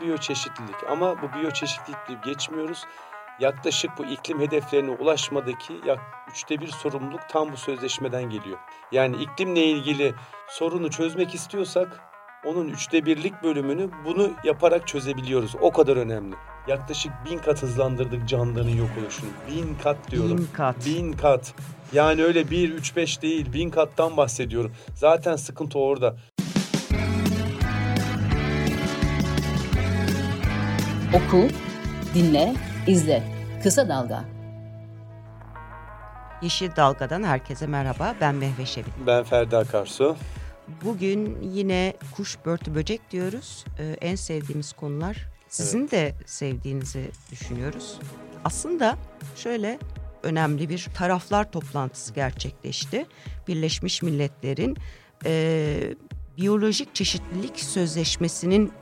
Biyoçeşitlilik ama bu biyoçeşitlilikle geçmiyoruz. Yaklaşık bu iklim hedeflerine ulaşmadaki yak üçte bir sorumluluk tam bu sözleşmeden geliyor. Yani iklimle ilgili sorunu çözmek istiyorsak onun üçte birlik bölümünü bunu yaparak çözebiliyoruz. O kadar önemli. Yaklaşık bin kat hızlandırdık canlıların yok oluşunu. Bin kat diyorum. Bin kat. Bin kat. Yani öyle bir, üç, beş değil. Bin kattan bahsediyorum. Zaten sıkıntı orada. Oku, dinle, izle. Kısa Dalga. Yeşil Dalga'dan herkese merhaba. Ben Mehve Şevin. Ben Ferdi Akarsu. Bugün yine kuş, börtü, böcek diyoruz. Ee, en sevdiğimiz konular. Sizin evet. de sevdiğinizi düşünüyoruz. Aslında şöyle önemli bir taraflar toplantısı gerçekleşti. Birleşmiş Milletler'in e, biyolojik çeşitlilik sözleşmesinin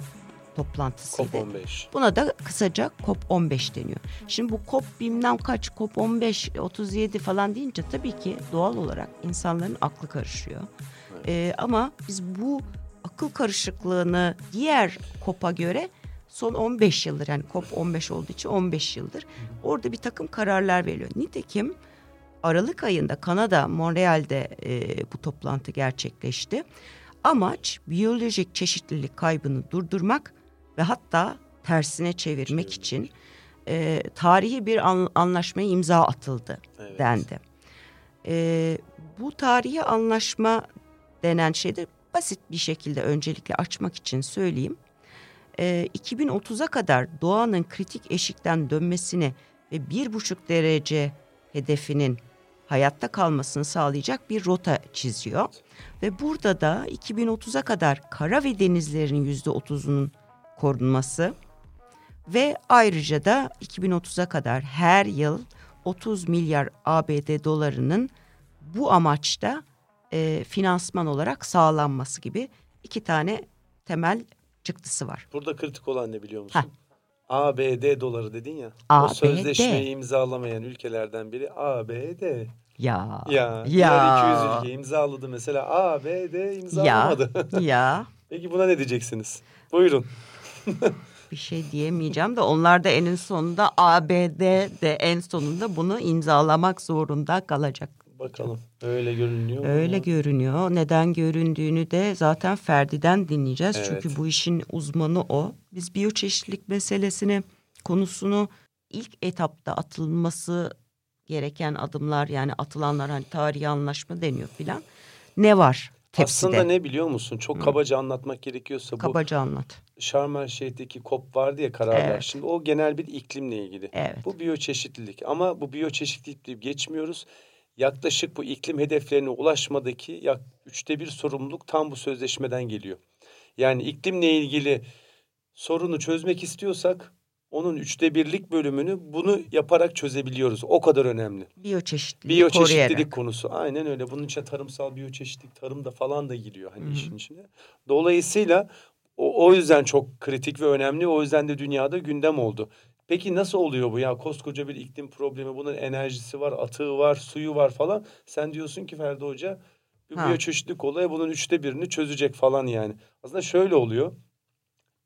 toplantısıydı. COP15. Buna da kısaca COP15 deniyor. Şimdi bu COP bilmem kaç, COP15, 37 falan deyince tabii ki doğal olarak insanların aklı karışıyor. Evet. Ee, ama biz bu akıl karışıklığını diğer COP'a göre son 15 yıldır yani COP 15 olduğu için 15 yıldır orada bir takım kararlar veriliyor. Nitekim Aralık ayında Kanada, Montreal'de e, bu toplantı gerçekleşti. Amaç biyolojik çeşitlilik kaybını durdurmak ve hatta tersine çevirmek için e, tarihi bir an, anlaşmaya imza atıldı evet. dendi. E, bu tarihi anlaşma denen şeyde basit bir şekilde öncelikle açmak için söyleyeyim. E, 2030'a kadar doğanın kritik eşikten dönmesini ve bir buçuk derece hedefinin hayatta kalmasını sağlayacak bir rota çiziyor. Ve burada da 2030'a kadar kara ve denizlerin yüzde otuzunun korunması ve ayrıca da 2030'a kadar her yıl 30 milyar ABD dolarının bu amaçta e, finansman olarak sağlanması gibi iki tane temel çıktısı var. Burada kritik olan ne biliyor musun? Heh. ABD doları dedin ya. ABD. O sözleşmeyi imzalamayan ülkelerden biri ABD. Ya. Ya. Ya. 200 ülke imzaladı mesela. ABD imzalamadı. Ya. ya. Peki buna ne diyeceksiniz? Buyurun. bir şey diyemeyeceğim de onlar da en sonunda ABD de en sonunda bunu imzalamak zorunda kalacak. Bakalım öyle görünüyor mu? Öyle görünüyor. Neden göründüğünü de zaten Ferdi'den dinleyeceğiz. Evet. Çünkü bu işin uzmanı o. Biz biyoçeşitlilik meselesini konusunu ilk etapta atılması gereken adımlar yani atılanlar hani tarihi anlaşma deniyor filan. Ne var tepside? Aslında ne biliyor musun? Çok kabaca anlatmak gerekiyorsa kabaca bu. anlat. Sharm el Şeyh'teki COP vardı ya kararlar. Evet. Şimdi o genel bir iklimle ilgili. Evet. Bu biyoçeşitlilik ama bu biyoçeşitlilik deyip geçmiyoruz. Yaklaşık bu iklim hedeflerine ulaşmadaki yak üçte bir sorumluluk tam bu sözleşmeden geliyor. Yani iklimle ilgili sorunu çözmek istiyorsak onun üçte birlik bölümünü bunu yaparak çözebiliyoruz. O kadar önemli. Biyoçeşitlilik, biyoçeşitlilik koruyarak. konusu. Aynen öyle. Bunun içine tarımsal biyoçeşitlilik, tarım da falan da giriyor hani Hı-hı. işin içine. Dolayısıyla o, o yüzden çok kritik ve önemli. O yüzden de dünyada gündem oldu. Peki nasıl oluyor bu ya? Koskoca bir iklim problemi. Bunun enerjisi var, atığı var, suyu var falan. Sen diyorsun ki Ferdi Hoca bir biyoçeşitlilik olayı bunun üçte birini çözecek falan yani. Aslında şöyle oluyor.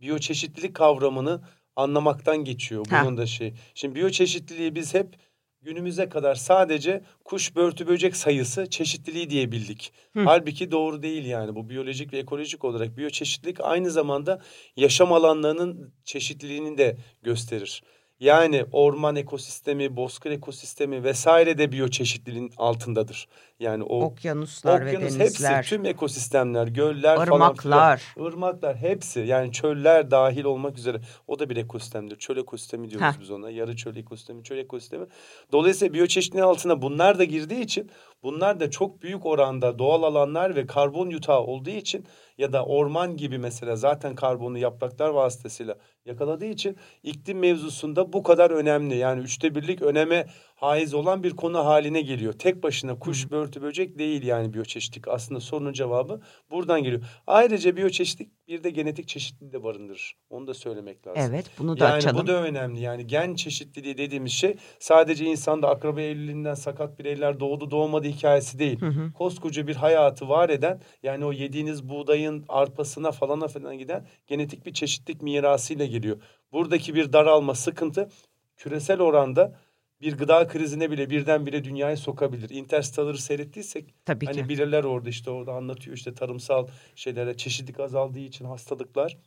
Biyoçeşitlilik kavramını anlamaktan geçiyor bunun ha. da şey. Şimdi biyoçeşitliliği biz hep günümüze kadar sadece kuş, börtü, böcek sayısı çeşitliliği diye bildik. Hı. Halbuki doğru değil yani bu biyolojik ve ekolojik olarak biyoçeşitlilik aynı zamanda yaşam alanlarının çeşitliliğini de gösterir. Yani orman ekosistemi, bozkır ekosistemi vesaire de biyoçeşitliliğin altındadır. Yani o okyanuslar okyanus, ve denizler, hepsi tüm ekosistemler, göller ırmaklar. falan ırmaklar hepsi yani çöller dahil olmak üzere o da bir ekosistemdir. Çöl ekosistemi diyoruz Heh. biz ona. Yarı çöl ekosistemi, çöl ekosistemi. Dolayısıyla biyoçeşitliliğin altına bunlar da girdiği için bunlar da çok büyük oranda doğal alanlar ve karbon yutağı olduğu için ya da orman gibi mesela zaten karbonu yapraklar vasıtasıyla yakaladığı için iklim mevzusunda bu kadar önemli. Yani üçte birlik öneme haiz olan bir konu haline geliyor. Tek başına kuş, börtü, böcek değil yani biyoçeşitlik. Aslında sorunun cevabı buradan geliyor. Ayrıca biyoçeşitlik bir de genetik çeşitliliği de barındırır. Onu da söylemek lazım. Evet bunu da yani açalım. bu da önemli. Yani gen çeşitliliği dediğimiz şey sadece insanda akraba evliliğinden sakat bireyler doğdu doğmadı hikayesi değil. Hı hı. Koskoca bir hayatı var eden yani o yediğiniz buğdayın arpasına falana falan giden genetik bir çeşitlilik mirasıyla geliyor. Buradaki bir daralma sıkıntı küresel oranda bir gıda krizine bile birdenbire dünyayı sokabilir. Interstellar'ı seyrettiysek Tabii hani ki. bilirler orada işte orada anlatıyor işte tarımsal şeylere çeşitlilik azaldığı için hastalıklar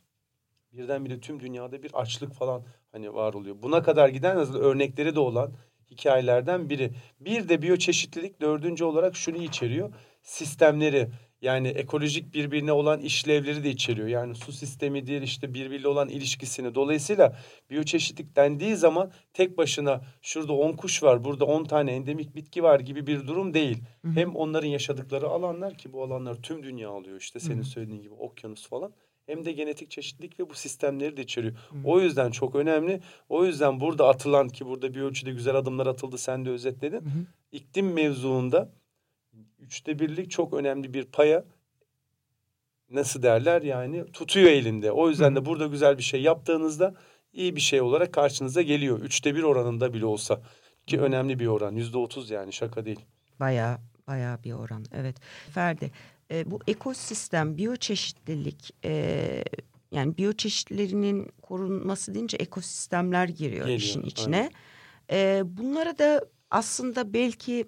birdenbire tüm dünyada bir açlık falan hani var oluyor. Buna kadar giden örnekleri de olan hikayelerden biri. Bir de biyoçeşitlilik dördüncü olarak şunu içeriyor. Sistemleri yani ekolojik birbirine olan işlevleri de içeriyor. Yani su sistemidir işte birbiriyle olan ilişkisini. Dolayısıyla biyoçeşitlik dendiği zaman tek başına şurada 10 kuş var, burada 10 tane endemik bitki var gibi bir durum değil. Hem onların yaşadıkları alanlar ki bu alanlar tüm dünya alıyor işte senin söylediğin gibi okyanus falan. Hem de genetik çeşitlilik ve bu sistemleri de içeriyor. O yüzden çok önemli. O yüzden burada atılan ki burada bir ölçüde güzel adımlar atıldı sen de özetledin. İklim mevzuunda üçte birlik çok önemli bir paya nasıl derler yani tutuyor elinde. O yüzden de burada güzel bir şey yaptığınızda iyi bir şey olarak karşınıza geliyor. Üçte bir oranında bile olsa ki önemli bir oran yüzde otuz yani şaka değil. Bayağı bayağı bir oran. Evet. Ferdi e, bu ekosistem, biyoçeşitlilik e, yani biyoçeşitlerinin korunması deyince ekosistemler giriyor Geliyor, işin içine. E, bunlara da aslında belki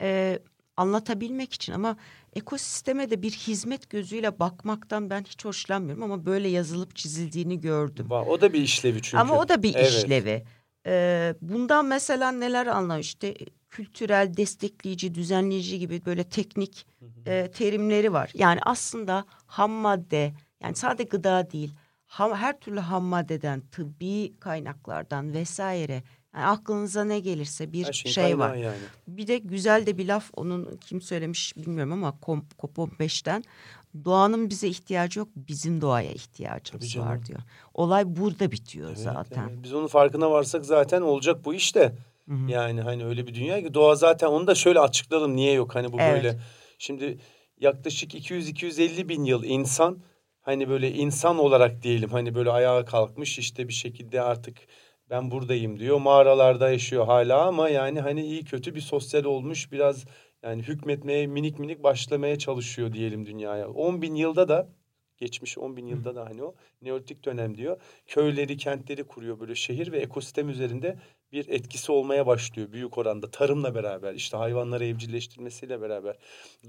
e, anlatabilmek için ama ekosisteme de bir hizmet gözüyle bakmaktan ben hiç hoşlanmıyorum ama böyle yazılıp çizildiğini gördüm. O da bir işlevi çünkü. Ama o da bir Evet. işlevi. Ee, bundan mesela neler anlar işte kültürel, destekleyici, düzenleyici gibi böyle teknik e, terimleri var. Yani aslında ham madde yani sadece gıda değil ham, her türlü ham maddeden, tıbbi kaynaklardan vesaire yani aklınıza ne gelirse bir şey var. yani. Bir de güzel de bir laf onun kim söylemiş bilmiyorum ama Kom- COP15'ten doğanın bize ihtiyacı yok bizim doğaya ihtiyacımız var diyor. Olay burada bitiyor Evet, zaten. evet. Biz onun farkına varsak zaten olacak bu iş de. Hı hı. Yani hani öyle bir dünya ki doğa zaten onu da şöyle açıklayalım niye yok hani bu Evet. böyle. Şimdi yaklaşık 200-250 bin yıl insan hani böyle insan olarak diyelim hani böyle ayağa kalkmış işte bir şekilde artık ben buradayım diyor. Mağaralarda yaşıyor hala ama yani hani iyi kötü bir sosyal olmuş biraz yani hükmetmeye minik minik başlamaya çalışıyor diyelim dünyaya. 10 bin yılda da geçmiş 10 bin yılda da hani o Neolitik dönem diyor. Köyleri, kentleri kuruyor böyle şehir ve ekosistem üzerinde bir etkisi olmaya başlıyor büyük oranda tarımla beraber işte hayvanları evcilleştirmesiyle beraber.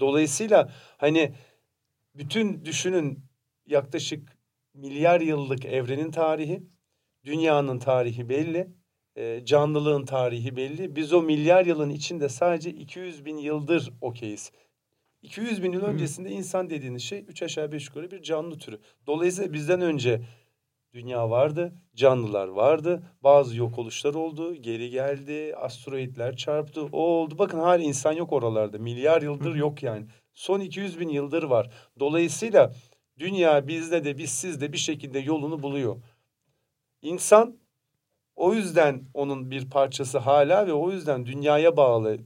Dolayısıyla hani bütün düşünün yaklaşık milyar yıllık evrenin tarihi, dünyanın tarihi belli, e, canlılığın tarihi belli. Biz o milyar yılın içinde sadece 200 bin yıldır okeyiz. 200 bin yıl öncesinde insan dediğiniz şey üç aşağı beş yukarı bir canlı türü. Dolayısıyla bizden önce dünya vardı, canlılar vardı, bazı yok oluşlar oldu, geri geldi, asteroidler çarptı, o oldu. Bakın hala insan yok oralarda, milyar yıldır yok yani. Son 200 bin yıldır var. Dolayısıyla dünya bizde de biz sizde bir şekilde yolunu buluyor. İnsan o yüzden onun bir parçası hala ve o yüzden dünyaya bağlı,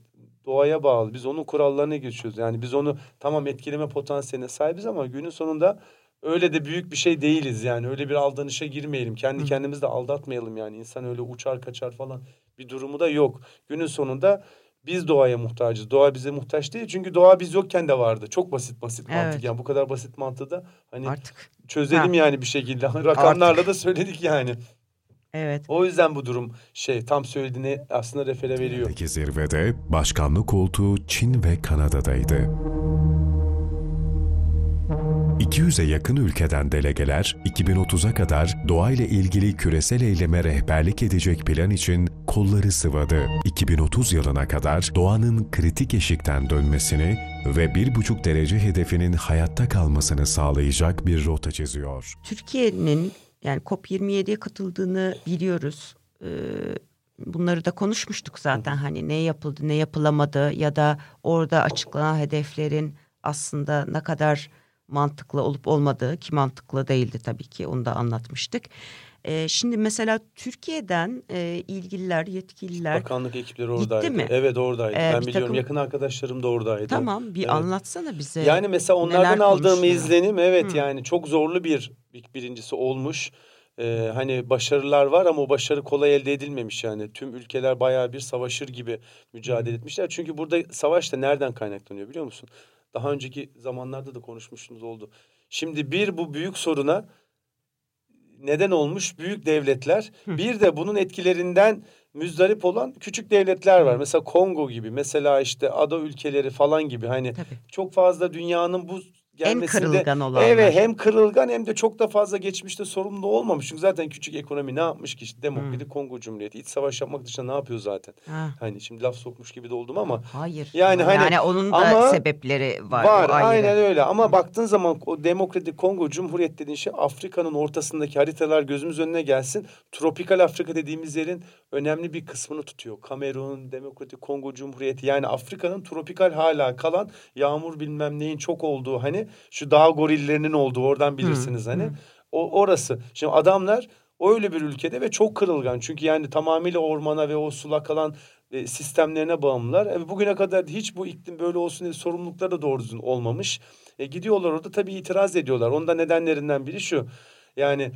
doğaya bağlı. Biz onun kurallarına geçiyoruz. Yani biz onu tamam etkileme potansiyeline sahibiz ama günün sonunda öyle de büyük bir şey değiliz yani. Öyle bir aldanışa girmeyelim. Kendi kendimizi de aldatmayalım yani. İnsan öyle uçar kaçar falan bir durumu da yok. Günün sonunda biz doğaya muhtacız. Doğa bize muhtaç değil. Çünkü doğa biz yokken de vardı. Çok basit basit mantık. Evet. Yani bu kadar basit mantığı da hani Artık çözelim Ha. yani bir şekilde. Rakamlarla da söyledik yani. evet. O yüzden bu durum şey tam söylediğini aslında refere veriyor. Peki zirvede başkanlık koltuğu Çin ve Kanada'daydı. 200'e yakın ülkeden delegeler 2030'a kadar doğayla ilgili küresel eyleme rehberlik edecek plan için kolları sıvadı. 2030 yılına kadar doğanın kritik eşikten dönmesini ve 1,5 derece hedefinin hayatta kalmasını sağlayacak bir rota çiziyor. Türkiye'nin yani COP27'ye katıldığını biliyoruz. Ee, bunları da konuşmuştuk zaten hani ne yapıldı ne yapılamadı ya da orada açıklanan hedeflerin aslında ne kadar mantıklı olup olmadığı ki mantıklı değildi tabii ki onu da anlatmıştık. E, şimdi mesela Türkiye'den e, ilgililer, yetkililer Bakanlık ekipleri oradaydı. mi? Evet oradaydı. Ee, ben biliyorum takım- yakın arkadaşlarım da oradaydı. tamam bir Evet. anlatsana bize. Yani mesela onlardan aldığım izlenim evet Hı. yani çok zorlu bir- birincisi olmuş. Ee, hani başarılar var ama o başarı kolay elde edilmemiş yani. Tüm ülkeler bayağı bir savaşır gibi mücadele etmişler. Çünkü burada savaş da nereden kaynaklanıyor biliyor musun? Daha önceki zamanlarda da konuşmuştunuz oldu. Şimdi bir bu büyük soruna neden olmuş büyük devletler. Bir de bunun etkilerinden müzdarip olan küçük devletler var. Mesela Kongo gibi, mesela işte ada ülkeleri falan gibi. Hani Tabii. çok fazla dünyanın bu En gelmesinde kırılgan olanlar. Evet hem kırılgan hem de çok da fazla geçmişte sorumlu olmamış. Çünkü zaten küçük ekonomi ne yapmış ki işte Demokratik Kongo Cumhuriyeti iç savaş yapmak dışında ne yapıyor zaten? Ha, Hani şimdi laf sokmuş gibi de oldum ama hayır. Yani hani- yani onun da ama- sebepleri var. Var, aynen öyle ama baktığın zaman o Demokratik Kongo Cumhuriyeti dediğin şey Afrika'nın ortasındaki haritalar gözümüz önüne gelsin. Tropikal Afrika dediğimiz yerin önemli bir kısmını tutuyor. Kamerun, Demokratik Kongo Cumhuriyeti yani Afrika'nın tropikal hala kalan yağmur bilmem neyin çok olduğu hani şu dağ gorillerinin olduğu oradan bilirsiniz hani. hı. O orası. Şimdi adamlar öyle bir ülkede ve çok kırılgan. Çünkü yani tamamıyla ormana ve o sulak kalan e, sistemlerine bağımlılar. E, bugüne kadar hiç bu iklim böyle olsun diye sorumlulukları da doğru düzgün olmamış. E, gidiyorlar orada tabii itiraz ediyorlar. Onun da nedenlerinden biri şu. Yani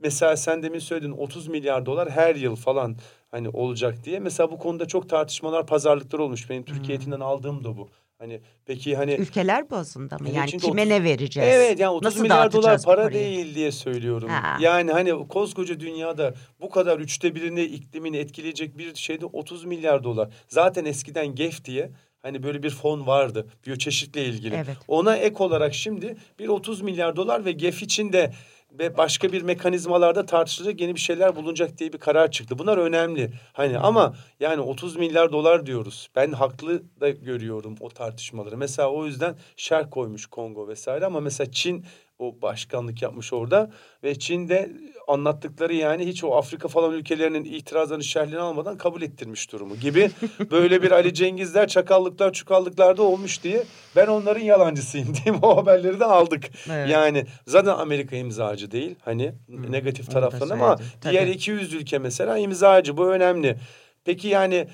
mesela sen demin söyledin 30 milyar dolar her yıl falan hani olacak diye. Mesela bu konuda çok tartışmalar, pazarlıklar olmuş. Benim Türkiye eğitimden aldığım da bu. Hani peki hani Ülkeler bazında mı? Yani kime 30 ne vereceğiz? Evet yani 30 Nasıl milyar dolar para parayı? değil diye söylüyorum. Ha. Yani hani koskoca dünyada bu kadar üçte birini iklimini etkileyecek bir şeyde 30 milyar dolar. Zaten eskiden GEF diye hani böyle bir fon vardı biyoçeşitle ilgili. Evet. Ona ek olarak şimdi bir 30 milyar dolar ve GEF için de ve başka bir mekanizmalarda tartışılacak yeni bir şeyler bulunacak diye bir karar çıktı. Bunlar önemli. Hani ama yani 30 milyar dolar diyoruz. Ben haklı da görüyorum o tartışmaları. Mesela o yüzden şer koymuş Kongo vesaire ama mesela Çin o başkanlık yapmış orada ve Çin'de anlattıkları yani hiç o Afrika falan ülkelerinin itirazlarını şerhlerini almadan kabul ettirmiş durumu gibi böyle bir Ali Cengizler çakallıklar çukallıklar da olmuş diye ben onların yalancısıyım diyeyim o haberleri de aldık. Evet. Yani zaten Amerika imzacı değil hani negatif onu da taraftan ama diğer Tabii. 200 ülke mesela imzacı bu önemli. Peki yani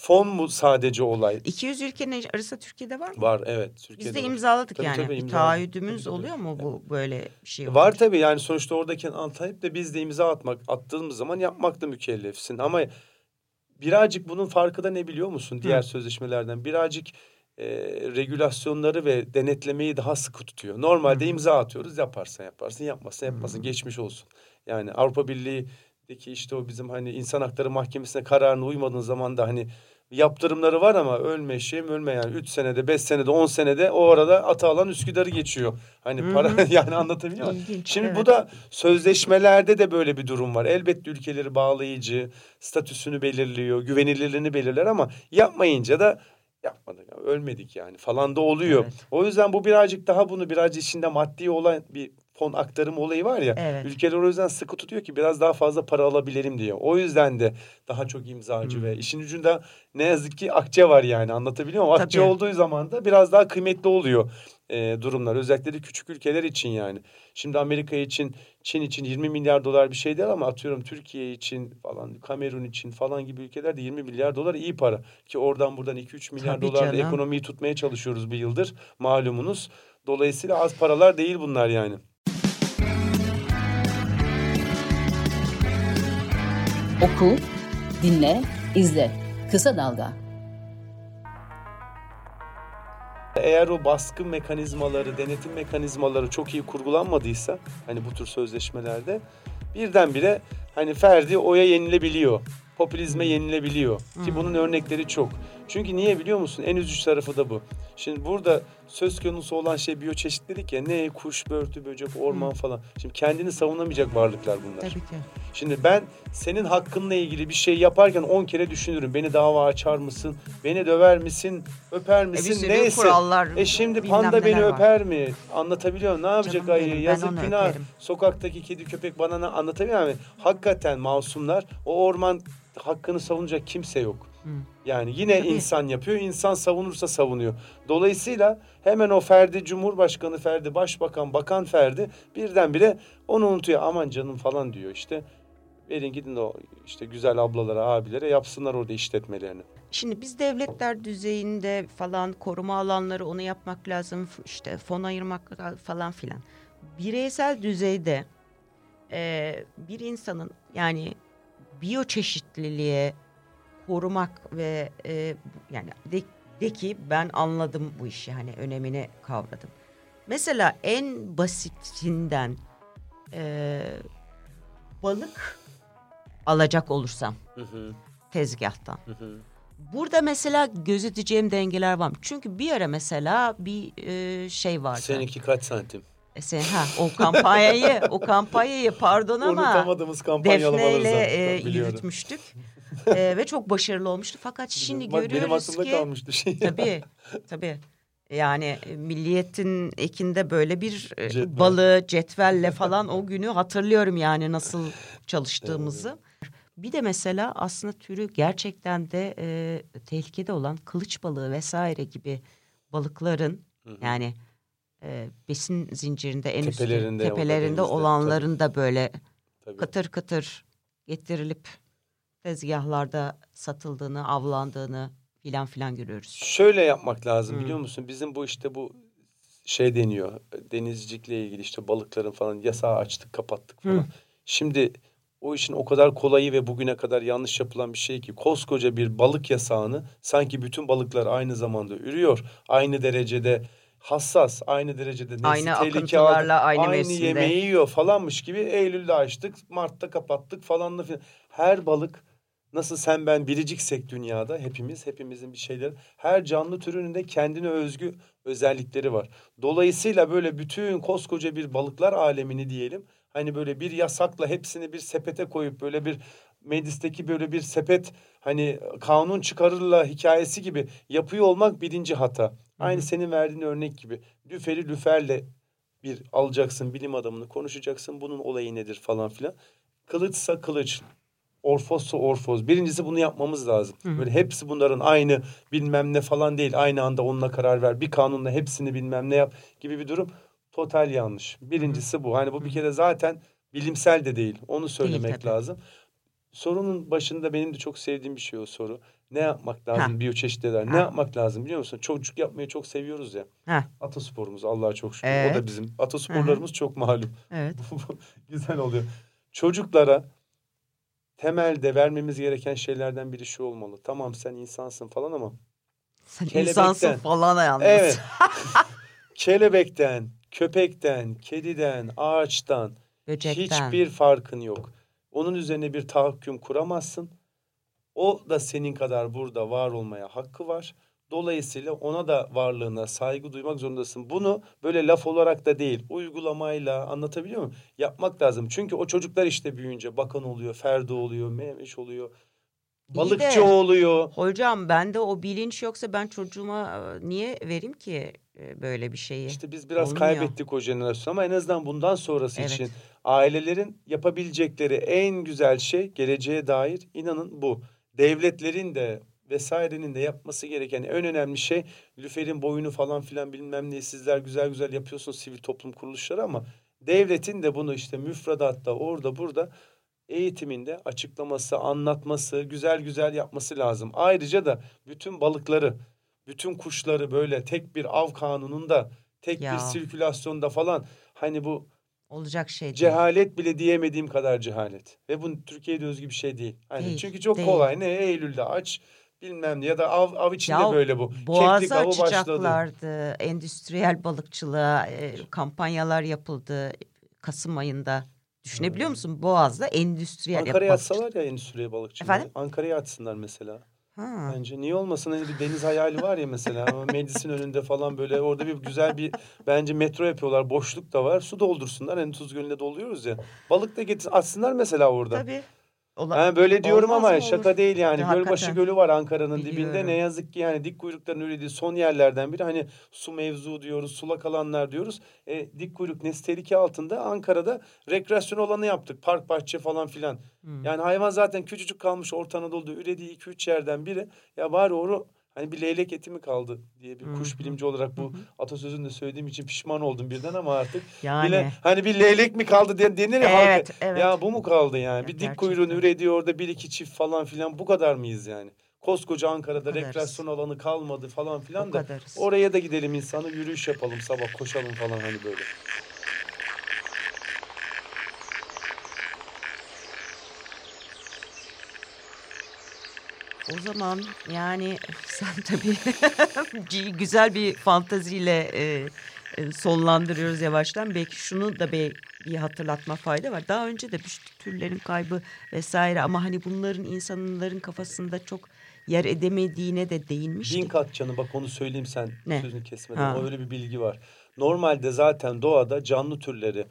fon mu sadece olay? 200 ülkenin arasında Türkiye'de var mı? Var evet. Türkiye'de Biz de var. imzaladık Tabii, yani. tabii, bir imzaladık. taahhüdümüz Tabii, tabii. oluyor mu bu böyle bir şey? Var olunca? tabii yani sonuçta oradaki Antalya'da de biz de imza atmak attığımız zaman yapmakla mükellefsin. Ama birazcık bunun farkı da ne biliyor musun diğer Hı. sözleşmelerden? Birazcık e, regülasyonları ve denetlemeyi daha sıkı tutuyor. Normalde imza atıyoruz yaparsan yaparsın yapmazsan yapmasın geçmiş olsun. Yani Avrupa Birliği'deki işte o bizim hani insan hakları mahkemesine kararına uymadığın zaman da hani yaptırımları var ama ölme şeyim ölme yani 3 senede 5 senede 10 senede o arada Atalan Üsküdar'ı geçiyor. Hani para yani anlatabiliyor muyum? Şimdi evet. bu da sözleşmelerde de böyle bir durum var. Elbette ülkeleri bağlayıcı, statüsünü belirliyor, güvenilirliğini belirler ama yapmayınca da yapmadık, ölmedik yani falan da oluyor. Evet. O yüzden bu birazcık daha bunu biraz içinde maddi olan bir fon aktarımı olayı var ya. Evet. Ülkeler o yüzden sıkı tutuyor ki biraz daha fazla para alabilelim diye. O yüzden de daha çok imzacı Hmm. ve işin ucunda ne yazık ki akçe var yani anlatabiliyor muyum? Akçe Tabii. olduğu zaman da biraz daha kıymetli oluyor e, durumlar. Özellikle de küçük ülkeler için yani. Şimdi Amerika için, Çin için 20 milyar dolar bir şey değil ama atıyorum Türkiye için falan, Kamerun için falan gibi ülkelerde 20 milyar dolar iyi para. Ki oradan buradan 2-3 milyar Tabii dolarla canım. ekonomiyi tutmaya çalışıyoruz bir yıldır malumunuz. Dolayısıyla az paralar değil bunlar yani. Oku, dinle, izle. Kısa Dalga. Eğer o baskı mekanizmaları, denetim mekanizmaları çok iyi kurgulanmadıysa hani bu tür sözleşmelerde birdenbire hani Ferdi oya yenilebiliyor. Popülizme yenilebiliyor. Ki bunun örnekleri çok. Çünkü niye biliyor musun? En üzücü tarafı da bu. Şimdi burada söz konusu olan şey biyoçeşitlilik ya. Ne kuş, börtü, böcek, orman falan. Şimdi kendini savunamayacak varlıklar bunlar. Tabii ki. Şimdi ben senin hakkınla ilgili bir şey yaparken on kere düşünürüm. Beni dava açar mısın? Beni döver misin? Öper E misin? sürü Neyse. kurallar, E şimdi panda beni var. öper mi? Anlatabiliyor muyum? Ne yapacak Canım ayı? benim, ben Yazık günah. öperim. Sokaktaki kedi köpek bana ne anlatabiliyor muyum? Hakikaten masumlar o orman hakkını savunacak kimse yok. Yani yine Tabii. insan yapıyor. insan savunursa savunuyor. Dolayısıyla hemen o Ferdi Cumhurbaşkanı Ferdi, Başbakan, Bakan Ferdi birdenbire onu unutuyor. Aman canım falan diyor işte. Verin gidin de o işte güzel ablalara, abilere yapsınlar orada işletmelerini. Şimdi biz devletler düzeyinde falan koruma alanları onu yapmak lazım işte fon ayırmak la- falan filan. Bireysel düzeyde e, bir insanın yani biyoçeşitliliğe korumak ve e, yani de, de ki ben anladım bu işi hani önemini kavradım. Mesela en basitinden e, balık alacak olursam Hı hı, tezgahtan. hı hı. Burada mesela gözeteceğim dengeler var. Çünkü bir ara mesela bir e, şey vardı. Seninki kaç santim? E sen ha o kampanyayı o kampanyayı pardon ama Unutamadığımız Defne kampanyalar ile e, yürütmüştük. E, ve çok başarılı olmuştu. Fakat şimdi Bak, görüyoruz benim aklımda ki kalmıştı şey. tabii tabii yani e, milliyetin ekinde böyle bir e, Cetvel. balığı cetvelle falan o günü hatırlıyorum yani nasıl çalıştığımızı. Bir de mesela aslında türü gerçekten de e, tehlikede olan kılıç balığı vesaire gibi balıkların yani e, besin zincirinde en Tepelerinde, tepelerinde olanların da böyle Tabii. kıtır kıtır getirilip tezgahlarda satıldığını, avlandığını filan filan görüyoruz. Şöyle yapmak lazım Hı. biliyor musun? Bizim bu işte bu şey deniyor. Denizcilikle ilgili işte balıkların falan yasağı açtık kapattık falan. Hı. Şimdi o işin o kadar kolayı ve bugüne kadar yanlış yapılan bir şey ki koskoca bir balık yasağını sanki bütün balıklar aynı zamanda ürüyor. Aynı derecede hassas, aynı derecede nesli Aynı tehlike altında, aynı aynı mevsimde. yemeği yiyor falanmış gibi Eylül'de açtık, Mart'ta kapattık falan da filan. Her balık Nasıl sen ben biriciksek dünyada hepimiz hepimizin bir şeyleri her canlı türünün de kendine özgü özellikleri var. Dolayısıyla böyle bütün koskoca bir balıklar alemini diyelim hani böyle bir yasakla hepsini bir sepete koyup böyle bir meclisteki böyle bir sepet hani kanun çıkarırla hikayesi gibi yapıyor olmak birinci hata. Aynı senin verdiğin örnek gibi lüferi lüferle bir alacaksın bilim adamını konuşacaksın bunun olayı nedir falan filan. Kılıçsa kılıç, orfozsa orfoz. Birincisi bunu yapmamız lazım. Böyle hepsi bunların aynı bilmem ne falan değil. Aynı anda onunla karar ver. Bir kanunla hepsini bilmem ne yap gibi bir durum total yanlış. Birincisi bu. Hani bu bir kere zaten bilimsel de değil. Onu söylemek tabii. lazım. Sorunun başında benim de çok sevdiğim bir şey o soru. Ne yapmak lazım biyoçeşitliler? Ne Ha. yapmak lazım biliyor musun? Çocuk yapmayı çok seviyoruz ya. Heh, Atasporumuz Allah'a çok şükür. O Evet. da bizim atasporlarımız çok malum. evet. Güzel oluyor. Çocuklara temelde vermemiz gereken şeylerden biri şu olmalı. Tamam sen insansın falan ama Sen Kelebekten. insansın falan yalnız. evet. Kelebekten, köpekten, kediden, ağaçtan Böcekten. hiçbir farkın yok. Onun üzerine bir tahakküm kuramazsın. O da senin kadar burada var olmaya hakkı var. Dolayısıyla ona da varlığına saygı duymak zorundasın. Bunu böyle laf olarak da değil, uygulamayla anlatabiliyor muyum? Yapmak lazım. Çünkü o çocuklar işte büyüyünce bakan oluyor, Ferdi oluyor, Mehmet oluyor, balıkçı de- oluyor. Hocam bende o bilinç yoksa ben çocuğuma e, niye vereyim ki e, böyle bir şeyi? İşte biz biraz Olmuyor. kaybettik o jenerasyonu ama en azından bundan sonrası Evet. için ailelerin yapabilecekleri en güzel şey geleceğe dair inanın bu. Devletlerin de vesairenin de yapması gereken en önemli şey lüferin boyunu falan filan bilmem ne sizler güzel güzel yapıyorsunuz sivil toplum kuruluşları ama devletin de bunu işte müfredatta orada burada eğitiminde açıklaması, anlatması, güzel güzel yapması lazım. Ayrıca da bütün balıkları, bütün kuşları böyle tek bir av kanununda, tek Ya. bir sirkülasyonda falan hani bu Olacak şey değil. cehalet bile diyemediğim kadar cehalet. Ve bu Türkiye'de özgü bir şey değil. Hani Değil, çünkü çok değil. kolay. Ne Eylül'de aç bilmem ya da av, av içinde Ya böyle bu. Boğazı Keklik avı başladı. açacaklardı. Endüstriyel balıkçılığa e, kampanyalar yapıldı Kasım ayında. Düşünebiliyor musun? Boğaz'da endüstriyel Ankara'ya atsalar ya endüstriye balıkçılığı. Efendim? Ankara'ya atsınlar mesela. Ha. Bence niye olmasın hani bir deniz hayali var ya mesela meclisin önünde falan böyle orada bir güzel bir bence metro yapıyorlar boşluk da var su doldursunlar hani tuz gölüne doluyoruz ya balık da getir atsınlar mesela orada Tabii. Ola- Ben böyle diyorum ama şaka değil yani. Ya, Gölbaşı. Gölü var Ankara'nın dibinde. Biliyorum. Ne yazık ki yani dik kuyrukların ürediği son yerlerden biri. Hani su mevzu diyoruz, sulak alanlar diyoruz. E, dik kuyruk nesli tehlike altında Ankara'da rekreasyon alanı yaptık. Park, bahçe falan filan. Hmm. Yani hayvan zaten küçücük kalmış Orta Anadolu'da ürediği 2-3 yerden biri. Ya bari oru hani bir leylek eti mi kaldı diye bir kuş bilimci olarak bu atasözünü de söylediğim için pişman oldum birden ama artık. Yani. Bile, hani bir leylek mi kaldı den- denir ya Evet, halka. evet. Ya bu mu kaldı yani? Bir dik gerçekten. kuyruğun ürediği orada bir iki çift falan filan bu kadar mıyız yani? Koskoca Ankara'da kadarız. rekreasyon alanı kalmadı falan filan O da kadarız. oraya da gidelim insanı yürüyüş yapalım sabah koşalım falan hani böyle. O zaman yani sen tabii güzel bir fantaziyle e, e, sonlandırıyoruz yavaştan. Belki şunu da bir, bir hatırlatma fayda var. Daha önce de bir türlerin kaybı vesaire ama hani bunların insanların kafasında çok yer edemediğine de değinmiştik. Bin kat canı bak onu söyleyeyim sen Ne? sözünü kesmeden. Ha. O öyle bir bilgi var. Normalde zaten doğada canlı türleri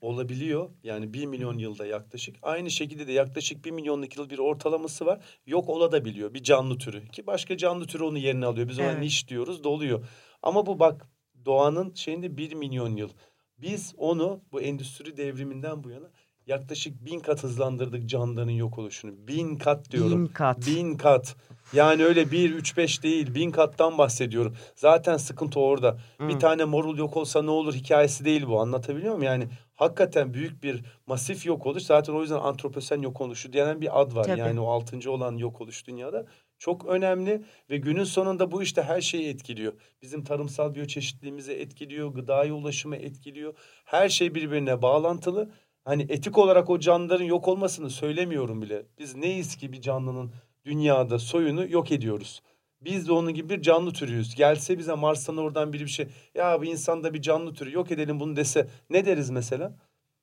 olabiliyor. Yani bir milyon yılda yaklaşık. Aynı şekilde de yaklaşık bir milyonluk yıl bir ortalaması var. Yok olabiliyor bir canlı türü. Ki başka canlı türü onun yerini alıyor. Biz ona Evet. niş diyoruz doluyor. Ama bu bak doğanın şeyinde bir milyon yıl. Biz onu bu endüstri devriminden bu yana yaklaşık bin kat hızlandırdık canlıların yok oluşunu. Bin kat diyorum. Bin kat. Bin kat. Yani öyle bir, üç, beş değil. Bin kattan bahsediyorum. Zaten sıkıntı orada. Bir tane morul yok olsa ne olur hikayesi değil bu. Anlatabiliyor muyum? Yani hakikaten büyük bir masif yok oluş. Zaten o yüzden antroposen yok oluşu denen bir ad var. Tabii. Yani o altıncı olan yok oluş dünyada. Çok önemli ve günün sonunda bu işte her şeyi etkiliyor. Bizim tarımsal biyoçeşitliliğimizi etkiliyor, gıdaya ulaşımı etkiliyor. Her şey birbirine bağlantılı. Hani etik olarak o canlıların yok olmasını söylemiyorum bile. Biz neyiz ki bir canlının dünyada soyunu yok ediyoruz. Biz de onun gibi bir canlı türüyüz. Gelse bize Mars'tan oradan biri bir şey ya bu insanda bir canlı türü yok edelim bunu dese ne deriz mesela?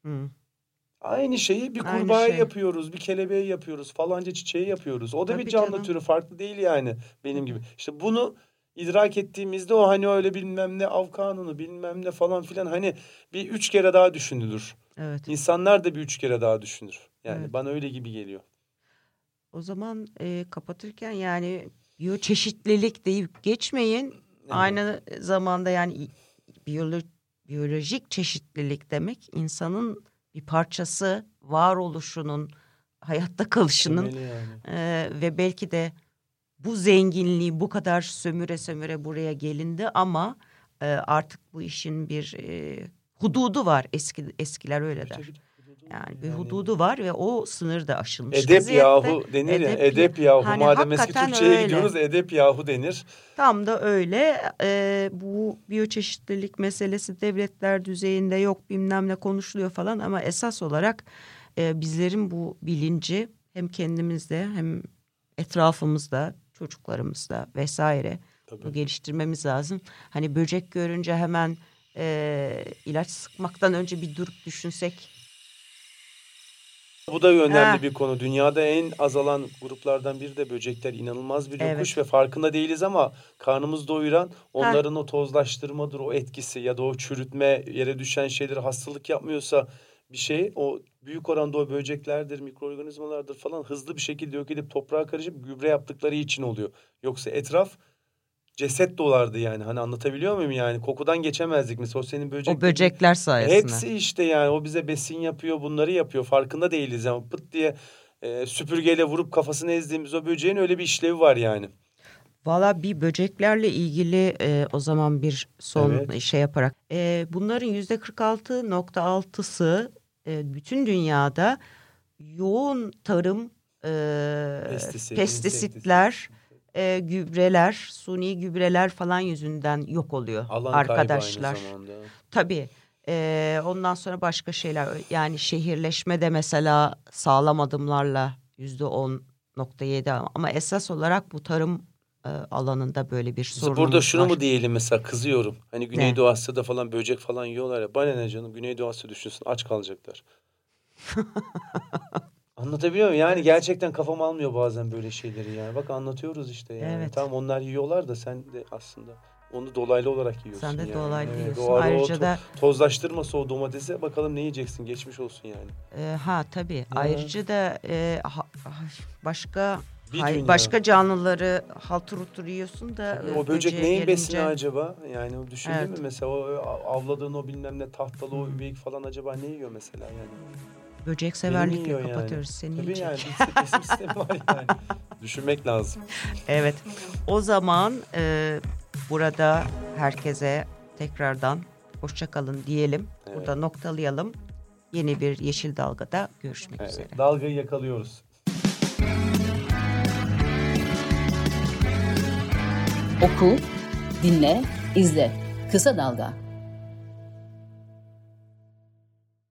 Hı. Aynı şeyi bir kurbağaya şey. yapıyoruz, bir kelebeğe yapıyoruz, falanca çiçeğe yapıyoruz. O da bir Tabii canlı canım. türü, farklı değil yani benim gibi. İşte bunu idrak ettiğimizde o hani öyle bilmem ne av kanunu bilmem ne falan filan hani bir üç kere daha düşünülür. Evet. İnsanlar da bir üç kere daha düşünür. Yani Evet. bana öyle gibi geliyor. O zaman e, kapatırken yani biyoçeşitlilik deyip geçmeyin. Aynı zamanda yani biyolo- biyolojik çeşitlilik demek insanın bir parçası varoluşunun hayatta kalışının yani. e, ve belki de bu zenginliği bu kadar sömüre sömüre buraya gelindi ama e, artık bu işin bir e, hududu var eski eskiler öyle der. Yani bir hududu var ve o sınır da aşılmış. Edep vaziyette. yahu denir ya. Edep- Edep yahu. Hani Madem eski Türkçe'ye öyle. gidiyoruz edep yahu denir. Tam da öyle. Ee, bu biyoçeşitlilik meselesi devletler düzeyinde yok bilmem ne konuşuluyor falan ama esas olarak e, bizlerin bu bilinci hem kendimizde hem etrafımızda çocuklarımızda vesaire Tabii. bu geliştirmemiz lazım. Hani böcek görünce hemen e, ilaç sıkmaktan önce bir durup düşünsek. Bu da önemli Ha. bir konu. Dünyada en azalan gruplardan biri de böcekler. İnanılmaz bir Evet. yokuş ve farkında değiliz ama karnımız doyuran onların o tozlaştırmadır, o etkisi ya da o çürütme, yere düşen şeyleri hastalık yapmıyorsa bir şey o büyük oranda o böceklerdir, mikroorganizmalardır falan hızlı bir şekilde yok edip toprağa karışıp gübre yaptıkları için oluyor. Yoksa etraf ceset dolardı yani. Hani anlatabiliyor muyum yani? Kokudan geçemezdik mesela o senin böcek O böcekler sayesinde. Hepsi işte yani o bize besin yapıyor bunları yapıyor farkında değiliz ama pıt diye e, süpürgeyle vurup kafasını ezdiğimiz o böceğin öyle bir işlevi var yani. Valla bir böceklerle ilgili e, o zaman bir son Evet. şey yaparak. E, bunların yüzde 46.6'sı e, bütün dünyada yoğun tarım, e, Pestisit, pestisitler, e, gübreler, suni gübreler falan yüzünden yok oluyor Alan arkadaşlar. Tabii. E, ondan sonra başka şeyler yani şehirleşme de mesela sağlam adımlarla yüzde on nokta yedi ama esas olarak bu tarım e, alanında böyle bir Biz sorunumuz burada şunu var. mu diyelim mesela kızıyorum. Hani Ne? Güneydoğu Asya'da falan böcek falan yiyorlar ya. Bana ne canım Güneydoğu Asya düşünsün aç kalacaklar. Anlatabiliyor muyum? Yani gerçekten kafam almıyor bazen böyle şeyleri yani. Bak anlatıyoruz işte yani. Evet. Tamam onlar yiyorlar da sen de aslında Onu dolaylı olarak yiyorsun Sen de yani. dolaylı Evet, yiyorsun. doğru, o Ayrıca to- da tozlaştırmasa o domatesi bakalım ne yiyeceksin geçmiş olsun yani. e, ha tabii. Ayrıca da e, ha- başka Bir dünya. başka canlıları haltır hutur yiyorsun da e, o böcek neyin besini gelince- acaba? Yani o düşündün Evet. mü mesela o avladığın o bilmem ne tahtalı o üveyik falan acaba ne yiyor mesela yani? Böcek severlikle yani. kapatıyoruz seni Tabii yani sistemi var yani. Düşünmek lazım. Evet. O zaman e, burada herkese tekrardan hoşça kalın diyelim. Evet. Burada noktalayalım. Yeni bir Yeşil Dalga'da görüşmek Evet, üzere. dalgayı yakalıyoruz. Oku, dinle, izle. Kısa Dalga.